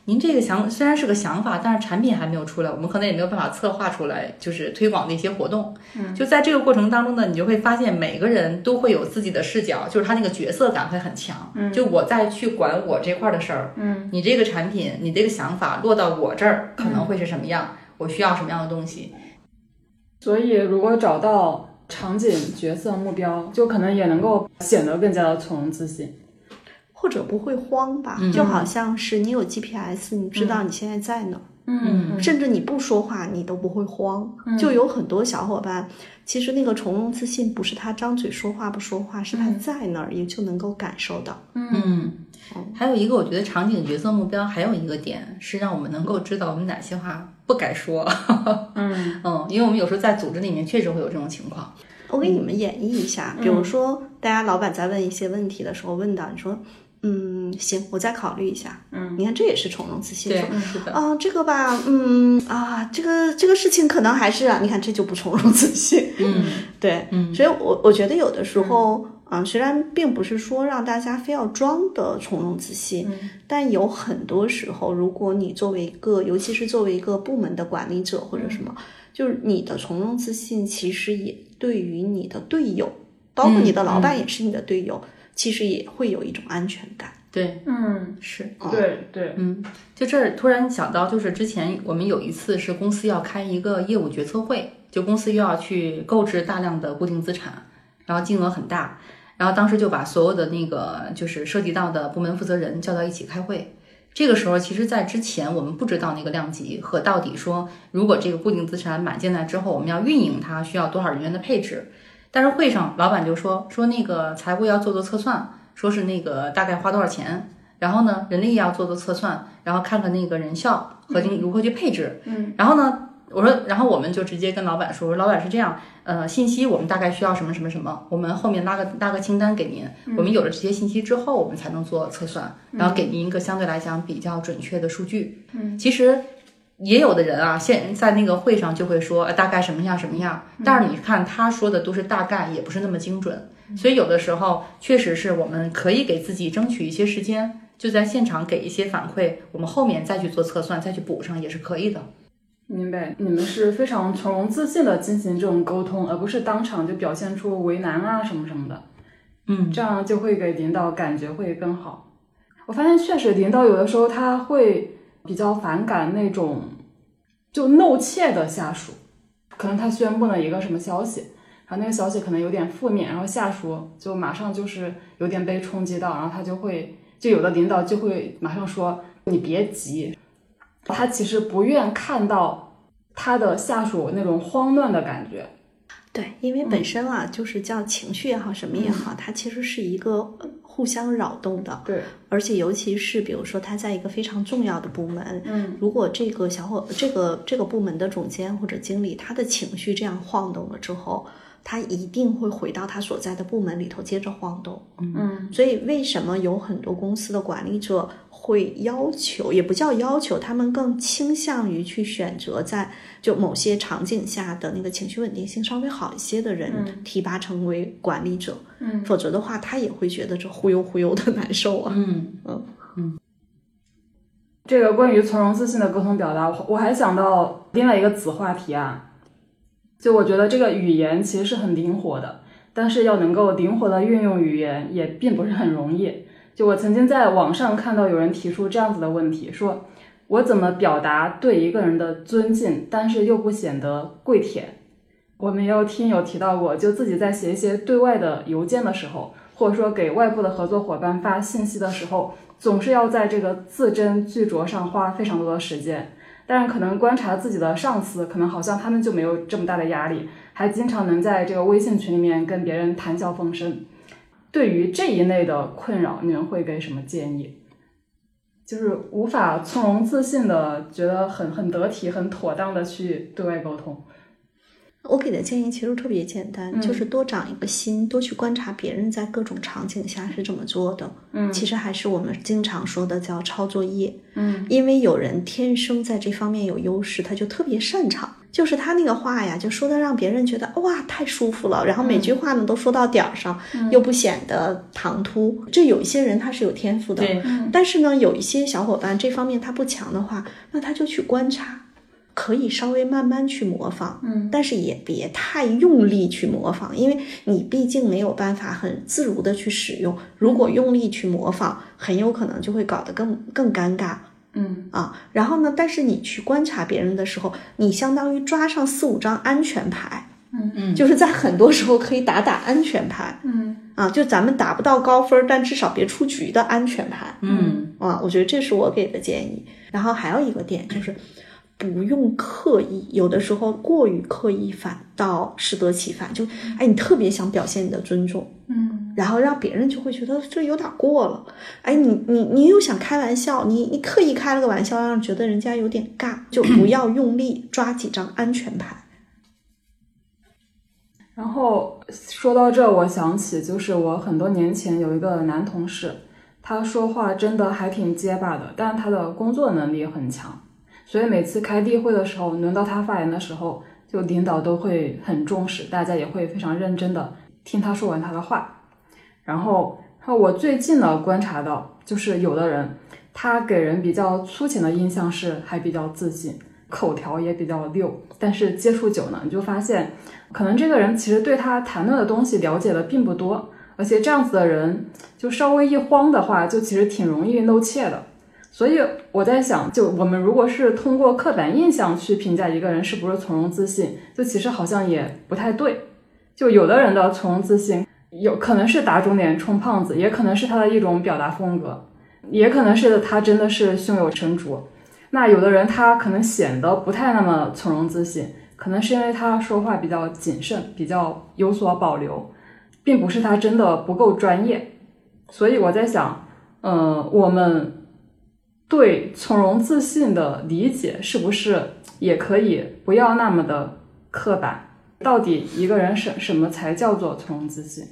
您这个想虽然是个想法，但是产品还没有出来，我们可能也没有办法策划出来，就是推广的一些活动。嗯，就在这个过程当中呢，你就会发现每个人都会有自己的视角，就是他那个角色感会很强。嗯，就我在去管我这块的事儿，嗯，你这个产品，你这个想法落到我这儿可能会是什么样？我需要什么样的东西？所以，如果找到场景、角色、目标，就可能也能够显得更加的从容自信。或者不会慌吧，就好像是你有 GPS，你知道你现在在哪儿，嗯，甚至你不说话你都不会慌。就有很多小伙伴，其实那个从容自信不是他张嘴说话不说话，是他在那儿也就能够感受到。嗯，还有一个我觉得场景角色目标还有一个点是让我们能够知道我们哪些话不该说。嗯嗯，因为我们有时候在组织里面确实会有这种情况。我给你们演绎一下，比如说大家老板在问一些问题的时候，问到你说。嗯，行，我再考虑一下。嗯，你看这也是从容自信。对，是的。啊，这个吧，嗯啊，这个这个事情可能还是啊，你看这就不从容自信。嗯，对，嗯，所以我我觉得有的时候啊，虽然并不是说让大家非要装的从容自信，但有很多时候，如果你作为一个，尤其是作为一个部门的管理者或者什么，就是你的从容自信，其实也对于你的队友，包括你的老板也是你的队友。其实也会有一种安全感，对，嗯，是，对对，嗯，就这儿突然想到，就是之前我们有一次是公司要开一个业务决策会，就公司又要去购置大量的固定资产，然后金额很大，然后当时就把所有的那个就是涉及到的部门负责人叫到一起开会。这个时候，其实，在之前我们不知道那个量级和到底说，如果这个固定资产买进来之后，我们要运营它需要多少人员的配置。但是会上老板就说说那个财务要做做测算，说是那个大概花多少钱，然后呢人力要做做测算，然后看看那个人效和你如何去配置。嗯，然后呢我说，然后我们就直接跟老板说，我说老板是这样，呃，信息我们大概需要什么什么什么，我们后面拉个拉个清单给您，我们有了这些信息之后，我们才能做测算，然后给您一个相对来讲比较准确的数据。嗯，其实。也有的人啊，现在那个会上就会说，呃大概什么样什么样。但是你看他说的都是大概，也不是那么精准。所以有的时候确实是我们可以给自己争取一些时间，就在现场给一些反馈，我们后面再去做测算，再去补上也是可以的。明白，你们是非常从容自信的进行这种沟通，而不是当场就表现出为难啊什么什么的。嗯，这样就会给领导感觉会更好。我发现确实领导有的时候他会。比较反感那种就怒怯的下属，可能他宣布了一个什么消息，然后那个消息可能有点负面，然后下属就马上就是有点被冲击到，然后他就会就有的领导就会马上说你别急，他其实不愿看到他的下属那种慌乱的感觉。对，因为本身啊，就是叫情绪也好，什么也好，它其实是一个。互相扰动的，对，而且尤其是比如说他在一个非常重要的部门，嗯，如果这个小伙这个这个部门的总监或者经理他的情绪这样晃动了之后，他一定会回到他所在的部门里头接着晃动。嗯。所以为什么有很多公司的管理者会要求，也不叫要求，他们更倾向于去选择在就某些场景下的那个情绪稳定性稍微好一些的人提拔成为管理者，嗯。否则的话他也会觉得这忽悠忽悠的难受啊。嗯。嗯。嗯。这个关于从容自信的沟通表达，我我还想到另外一个子话题啊，就我觉得这个语言其实是很灵活的，但是要能够灵活的运用语言也并不是很容易。就我曾经在网上看到有人提出这样子的问题，说我怎么表达对一个人的尊敬，但是又不显得跪舔？我们也有听友提到过，就自己在写一些对外的邮件的时候，或者说给外部的合作伙伴发信息的时候，总是要在这个字斟句酌上花非常多的时间。但是可能观察自己的上司，可能好像他们就没有这么大的压力，还经常能在这个微信群里面跟别人谈笑风生。对于这一类的困扰，你们会给什么建议？就是无法从容自信的，觉得很很得体、很妥当的去对外沟通。我给的建议其实特别简单，嗯就是多长一个心，多去观察别人在各种场景下是怎么做的。嗯其实还是我们经常说的叫抄作业。嗯因为有人天生在这方面有优势，他就特别擅长。就是他那个话呀，就说的让别人觉得哇太舒服了，然后每句话呢都说到点儿上，又不显得唐突。这有一些人他是有天赋的，对，但是呢，有一些小伙伴这方面他不强的话，那他就去观察，可以稍微慢慢去模仿，嗯。但是也别太用力去模仿，因为你毕竟没有办法很自如的去使用。如果用力去模仿，很有可能就会搞得更更尴尬。嗯。啊，然后呢，但是你去观察别人的时候，你相当于抓上四五张安全牌，嗯。嗯。就是在很多时候可以打打安全牌。嗯。啊，就咱们打不到高分，但至少别出局的安全牌。嗯。啊，我觉得这是我给的建议。然后还有一个点就是，不用刻意，有的时候过于刻意反倒适得其反，就哎，你特别想表现你的尊重，嗯然后让别人就会觉得这有点过了，哎，你你你又想开玩笑，你你刻意开了个玩笑，让人觉得人家有点尬，就不要用力 抓几张安全牌。然后说到这，我想起就是我很多年前有一个男同事，他说话真的还挺结巴的，但是他的工作能力很强，所以每次开例会的时候，轮到他发言的时候，就领导都会很重视，大家也会非常认真的听他说完他的话。然后，然后我最近呢观察到，就是有的人他给人比较粗浅的印象是还比较自信，口条也比较溜，但是接触久呢，你就发现。可能这个人其实对他谈论的东西了解的并不多，而且这样子的人就稍微一慌的话，就其实挺容易露怯的。所以我在想，就我们如果是通过刻板印象去评价一个人是不是从容自信，就其实好像也不太对。就有的人的从容自信，有可能是打肿脸充胖子，也可能是他的一种表达风格，也可能是他真的是胸有成竹。那有的人他可能显得不太那么从容自信。可能是因为他说话比较谨慎，比较有所保留，并不是他真的不够专业。所以我在想，嗯，我们对从容自信的理解是不是也可以不要那么的刻板？到底一个人什什么才叫做从容自信？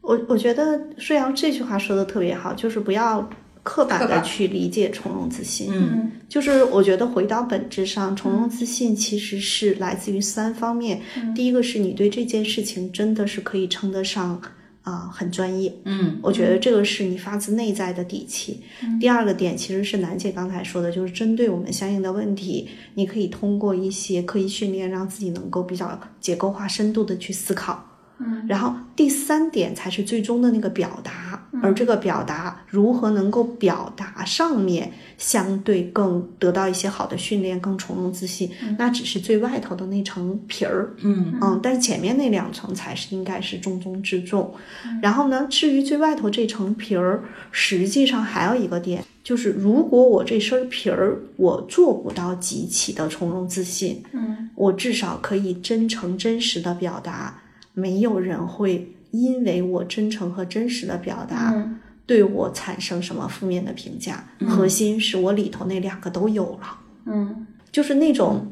我我觉得舒阳这句话说的特别好，就是不要刻板的去理解从容自信。嗯就是我觉得回到本质上，从容自信其实是来自于三方面。第一个是你对这件事情真的是可以称得上啊、很专业，嗯我觉得这个是你发自内在的底气。第二个点其实是楠姐刚才说的，就是针对我们相应的问题，你可以通过一些刻意训练，让自己能够比较结构化、深度的去思考。嗯然后第三点才是最终的那个表达，而这个表达如何能够表达上面相对更得到一些好的训练，更从容自信，那只是最外头的那层皮儿，嗯。嗯，但是前面那两层才是应该是重中之重。然后呢，至于最外头这层皮儿，实际上还有一个点，就是如果我这身皮儿我做不到极其的从容自信，嗯。我至少可以真诚真实的表达，没有人会因为我真诚和真实的表达。嗯对我产生什么负面的评价？核心是我里头那两个都有了，嗯就是那种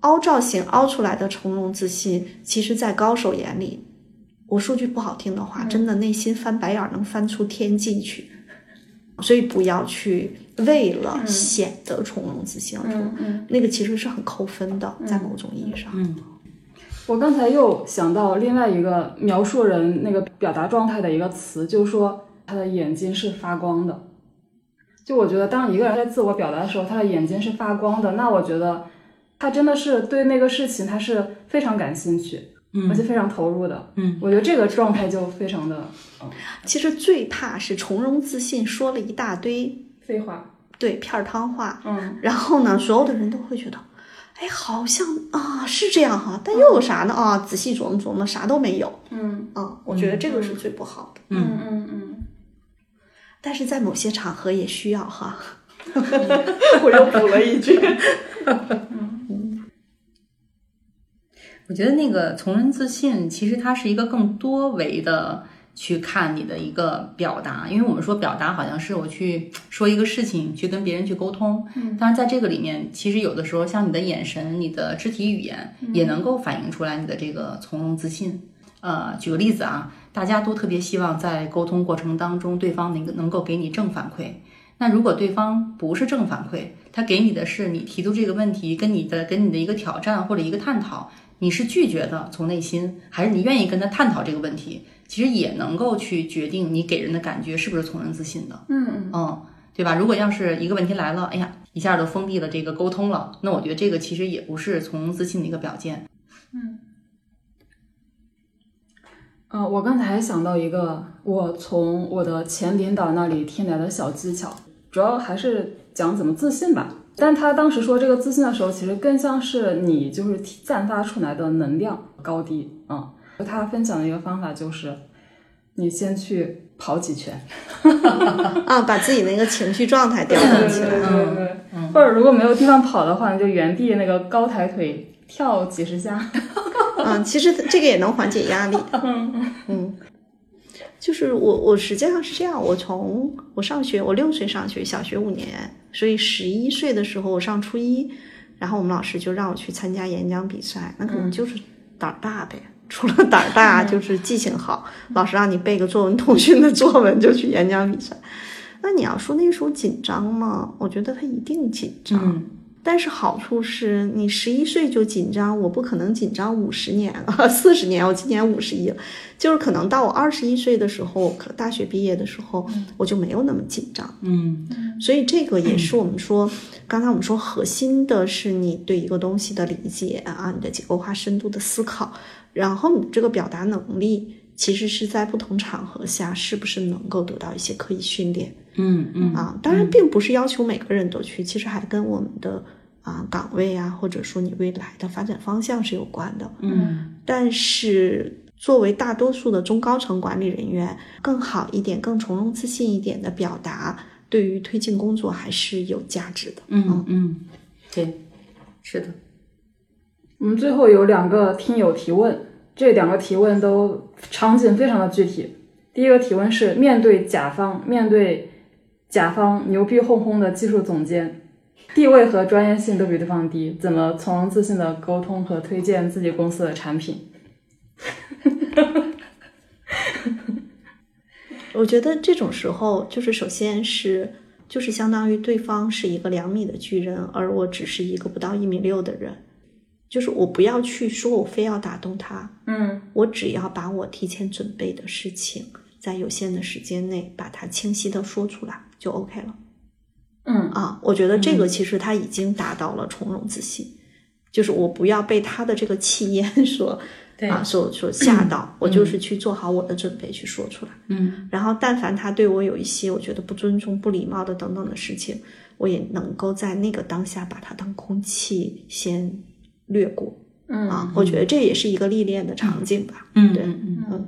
凹造型凹出来的从容自信，其实在高手眼里，我说句不好听的话，真的内心翻白眼儿能翻出天际去。所以不要去为了显得从容自信而嗯嗯。那个其实是很扣分的，在某种意义上。嗯我刚才又想到另外一个描述人那个表达状态的一个词，就是说他的眼睛是发光的。就我觉得，当一个人在自我表达的时候，他的眼睛是发光的，那我觉得他真的是对那个事情他是非常感兴趣，而且非常投入的。嗯，我觉得这个状态就非常的其实最怕是从容自信说了一大堆废话。对片儿汤话，嗯然后呢，所有的人都会觉得，哎，好像啊是这样哈，但又有啥呢？啊，仔细琢磨琢磨，啥都没有。嗯啊，我觉得这个是最不好的。嗯嗯嗯，但是在某些场合也需要哈。我又补了一句。我觉得那个从人自信，其实它是一个更多维的去看你的一个表达，因为我们说表达好像是我去说一个事情，去跟别人去沟通。嗯，当然在这个里面，其实有的时候像你的眼神、你的肢体语言，也能够反映出来你的这个从容自信。呃，举个例子啊，大家都特别希望在沟通过程当中，对方能够能够给你正反馈。那如果对方不是正反馈，他给你的是你提出这个问题跟你的跟你的一个挑战或者一个探讨，你是拒绝的，从内心，还是你愿意跟他探讨这个问题，其实也能够去决定你给人的感觉是不是从人自信的。嗯嗯嗯，对吧？如果要是一个问题来了，哎呀，一下就封闭了这个沟通了，那我觉得这个其实也不是从容自信的一个表现。呃，我刚才还想到一个，我从我的前领导那里听来的小技巧，主要还是讲怎么自信吧。但他当时说这个自信的时候，其实更像是你就是散发出来的能量高低啊、嗯。他分享的一个方法就是，你先去跑几圈，啊，把自己那个情绪状态调动起来。对对对，或者如果没有地方跑的话，你就原地那个高抬腿跳几十下。嗯，其实这个也能缓解压力。嗯 嗯，就是我我实际上是这样，我从我上学，我六岁上学，小学五年，所以十一岁的时候我上初一，然后我们老师就让我去参加演讲比赛，那可能就是胆儿大呗。除了胆儿大，就是记性好。老师让你背个作文通讯的作文，就去演讲比赛。那你要说那时候紧张吗？我觉得他一定紧张。嗯但是好处是你十一岁就紧张，我不可能紧张五十年啊，四十年，我今年五十一了，就是可能到我二十一岁的时候，可大学毕业的时候，我就没有那么紧张。嗯。所以这个也是我们说，刚才我们说核心的是你对一个东西的理解啊，你的结构化深度的思考，然后你这个表达能力，其实是在不同场合下是不是能够得到一些刻意训练。嗯嗯啊，当然并不是要求每个人都去，其实还跟我们的啊岗位啊，或者说你未来的发展方向是有关的。嗯但是作为大多数的中高层管理人员，更好一点、更从容自信一点的表达，对于推进工作还是有价值的。嗯嗯，对，是的。我们最后有两个听友提问，这两个提问都场景非常的具体。第一个提问是：面对甲方，面对甲方牛逼哄哄的技术总监，地位和专业性都比对方低，怎么从容自信的沟通和推荐自己公司的产品？我觉得这种时候，就是首先是，就是相当于对方是一个两米的巨人，而我只是一个不到一米六的人，就是我不要去说我非要打动他，嗯我只要把我提前准备的事情，在有限的时间内把它清晰的说出来就 OK 了嗯啊。我觉得这个其实他已经达到了从容自信，就是我不要被他的这个气焰 所啊所所吓到，我就是去做好我的准备去说出来。嗯然后，但凡他对我有一些我觉得不尊重、不礼貌的等等的事情，我也能够在那个当下把它当空气先略过嗯啊。我觉得这也是一个历练的场景吧。嗯对嗯嗯嗯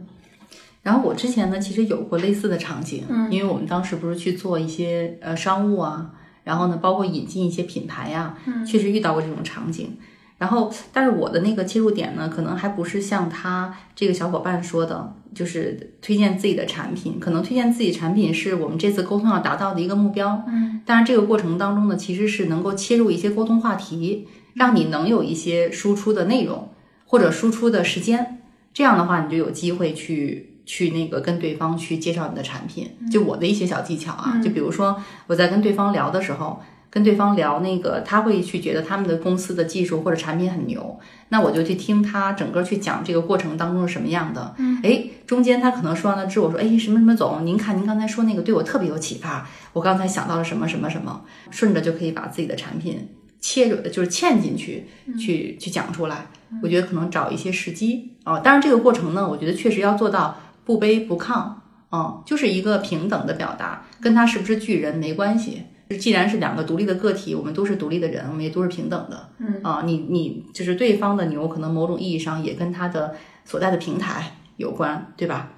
然后我之前呢，其实有过类似的场景，因为我们当时不是去做一些呃商务啊，然后呢，包括引进一些品牌呀、确实遇到过这种场景。然后，但是我的那个切入点呢，可能还不是像他这个小伙伴说的，就是推荐自己的产品。可能推荐自己产品是我们这次沟通要达到的一个目标。嗯，但是这个过程当中呢，其实是能够切入一些沟通话题，让你能有一些输出的内容或者输出的时间，这样的话你就有机会去去那个跟对方去介绍你的产品。就我的一些小技巧啊，就比如说我在跟对方聊的时候。跟对方聊那个，他会去觉得他们的公司的技术或者产品很牛，那我就去听他整个去讲这个过程当中是什么样的。嗯，哎，中间他可能说完了之后，我说，哎，什么什么总，您看您刚才说那个对我特别有启发，我刚才想到了什么什么什么，顺着就可以把自己的产品切入，就是嵌进去，去去讲出来。我觉得可能找一些时机啊，当然这个过程呢，我觉得确实要做到不卑不亢，嗯，就是一个平等的表达，跟他是不是巨人没关系。既然是两个独立的个体，我们都是独立的人，我们也都是平等的。嗯啊，你你就是对方的牛，可能某种意义上也跟他的所在的平台有关，对吧？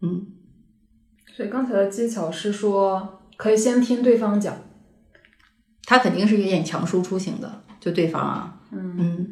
嗯。所以刚才的技巧是说，可以先听对方讲，他肯定是有点强输出型的，就对方啊。嗯嗯。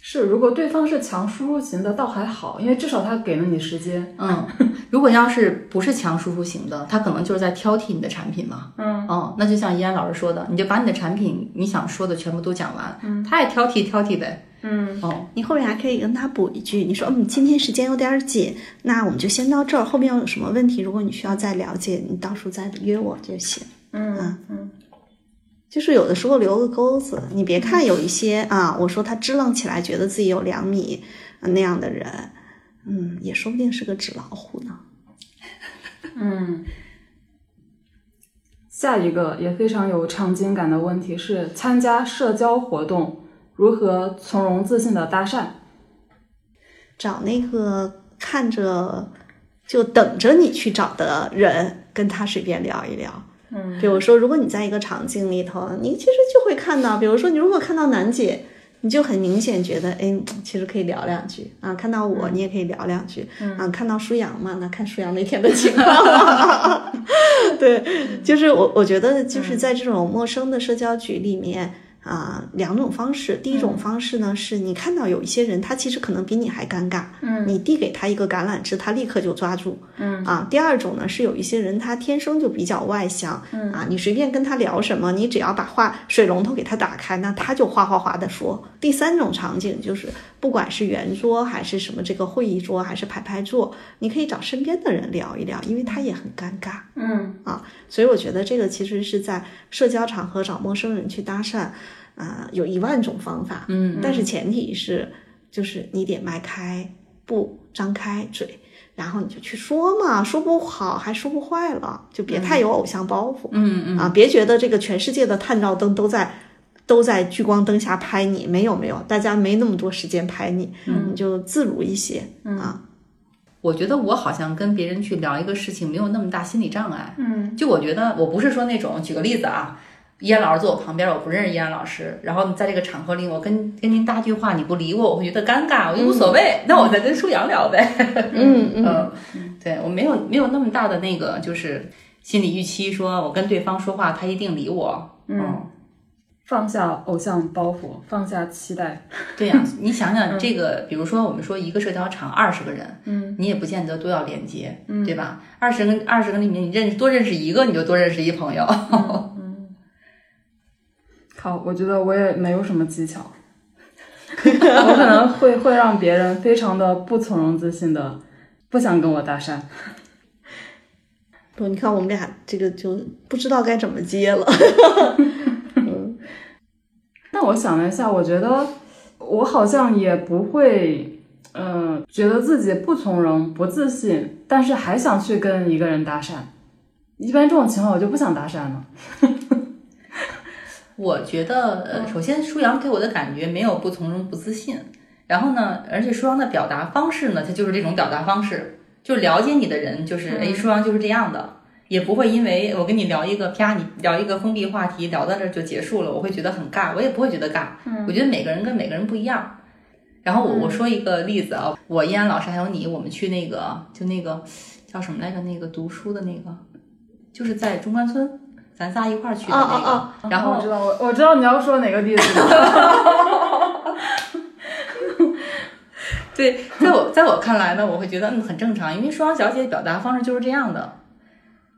是，如果对方是强输出型的，倒还好，因为至少他给了你时间。嗯，如果要是不是强输出型的，他可能就是在挑剔你的产品嘛。嗯，哦，那就像依安老师说的，你就把你的产品你想说的全部都讲完。嗯，他也挑剔挑剔呗。嗯，哦，你后面还可以跟他补一句，你说，嗯，今天时间有点紧，那我们就先到这儿，后面有什么问题，如果你需要再了解，你到时候再约我就行。嗯嗯。就是有的时候留个钩子，你别看有一些啊，我说他支棱起来，觉得自己有两米那样的人，嗯，也说不定是个纸老虎呢。嗯，下一个也非常有场景感的问题是：参加社交活动如何从容自信的搭讪？找那个看着就等着你去找的人，跟他随便聊一聊。嗯，比如说，如果你在一个场景里头，你其实就会看到，比如说，你如果看到楠姐，你就很明显觉得，哎，其实可以聊两句啊。看到我，你也可以聊两句啊。看到舒阳嘛，那看舒阳那天的情况。对，就是我，我觉得就是在这种陌生的社交局里面。啊，两种方式。第一种方式呢，是你看到有一些人，他其实可能比你还尴尬，嗯，你递给他一个橄榄枝，他立刻就抓住，嗯啊。第二种呢，是有一些人他天生就比较外向，嗯啊，你随便跟他聊什么，你只要把话水龙头给他打开，那他就哗哗哗的说。第三种场景就是，不管是圆桌还是什么这个会议桌还是排排坐，你可以找身边的人聊一聊，因为他也很尴尬，嗯啊。所以我觉得这个其实是在社交场合找陌生人去搭讪。啊，有一万种方法，嗯，但是前提是，就是你得迈开步，张开嘴，然后你就去说嘛，说不好还说不坏了，就别太有偶像包袱，嗯嗯啊，别觉得这个全世界的探照灯都在都在聚光灯下拍你，没有没有，大家没那么多时间拍你，嗯，你就自如一些，啊，我觉得我好像跟别人去聊一个事情没有那么大心理障碍，嗯，就我觉得我不是说那种，举个例子啊。依安老师坐我旁边，我不认识依安老师。然后在这个场合里，我跟跟您搭句话，你不理我，我会觉得尴尬，我就无所谓。那我再跟舒阳聊呗。嗯 嗯，对我没有没有那么大的那个就是心理预期，说我跟对方说话，他一定理我。嗯，放下偶像包袱，放下期待。对呀，你想想这个，比如说我们说一个社交场二十个人，嗯，你也不见得都要连接，嗯，对吧？二十个二十个里面，你认识多认识一个，你就多认识一朋友。好，我觉得我也没有什么技巧，我可能会会让别人非常的不从容自信的，不想跟我搭讪。不，你看我们俩这个就不知道该怎么接了。嗯，但我想了一下，我觉得我好像也不会，嗯，觉得自己不从容、不自信，但是还想去跟一个人搭讪。一般这种情况，我就不想搭讪了。我觉得，呃，首先舒阳给我的感觉没有不从容、不自信。然后呢，而且舒阳的表达方式呢，他就是这种表达方式，就了解你的人，就是哎，舒阳就是这样的，也不会因为我跟你聊一个啪，你聊一个封闭话题，聊到这就结束了，我会觉得很尬，我也不会觉得尬。嗯，我觉得每个人跟每个人不一样。然后我我说一个例子啊，我依安老师还有你，我们去那个就那个叫什么来着？那个读书的那个，就是在中关村。咱仨一块儿去的那个，然后我知道我我知道你要说哪个例子。对，在我在我看来呢，我会觉得嗯很正常，因为双小姐表达方式就是这样的。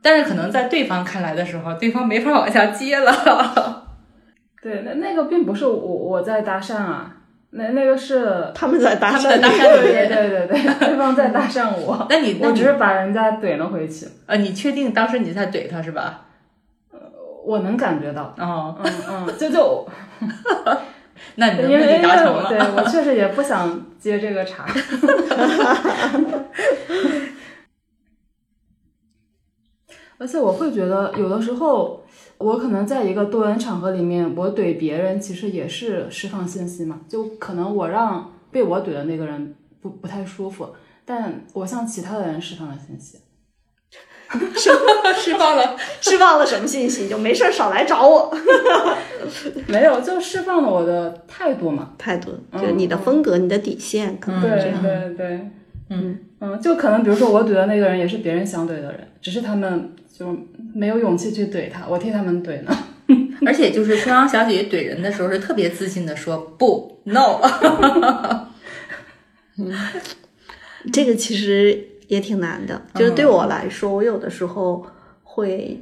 但是可能在对方看来的时候，对方没法往下接了。对，那那个并不是我我在搭讪啊，那那个是 他们在搭讪对对对对对，对方在搭讪我，那你那你我只是把人家怼了回去，呃，你确定当时你在怼他是吧？我能感觉到，哦，嗯嗯，就就 那你的目的达成了对。我确实也不想接这个茬。而且我会觉得，有的时候我可能在一个多人场合里面，我怼别人，其实也是释放信息嘛。就可能我让被我怼的那个人不不太舒服，但我向其他的人释放了信息。释放了，释放了什么信息？就没事儿少来找我。没有，就释放了我的态度嘛。态度，就你的风格、你的底线，可能对样。对对，嗯嗯，就可能比如说我怼的那个人也是别人想怼的人，只是他们就没有勇气去怼他，我替他们怼呢。而且就是春阳小姐姐怼人的时候是特别自信的说不 no，这个其实也挺难的，就是对我来说，我有的时候会，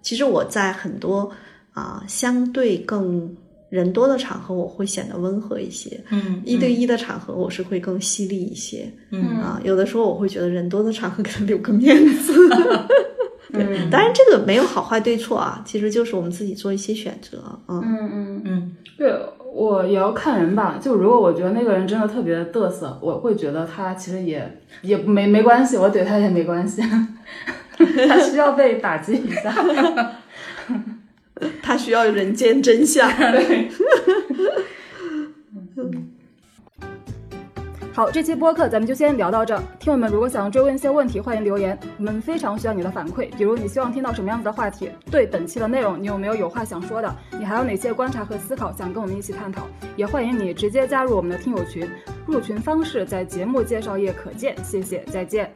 其实我在很多啊、相对更人多的场合，我会显得温和一些；嗯一对一的场合，我是会更犀利一些。嗯啊，有的时候我会觉得人多的场合给他留个面子。对，嗯当然这个没有好坏对错啊，其实就是我们自己做一些选择。嗯，嗯嗯，嗯对我也要看人吧。就如果我觉得那个人真的特别嘚瑟，我会觉得他其实也也没没关系，我怼他也没关系。他需要被打击一下。他需要人间真相。好，这期播客咱们就先聊到这。听友们如果想要追问一些问题，欢迎留言，我们非常需要你的反馈。比如你希望听到什么样子的话题？对本期的内容，你有没有有话想说的？你还有哪些观察和思考想跟我们一起探讨？也欢迎你直接加入我们的听友群，入群方式在节目介绍页可见。谢谢，再见。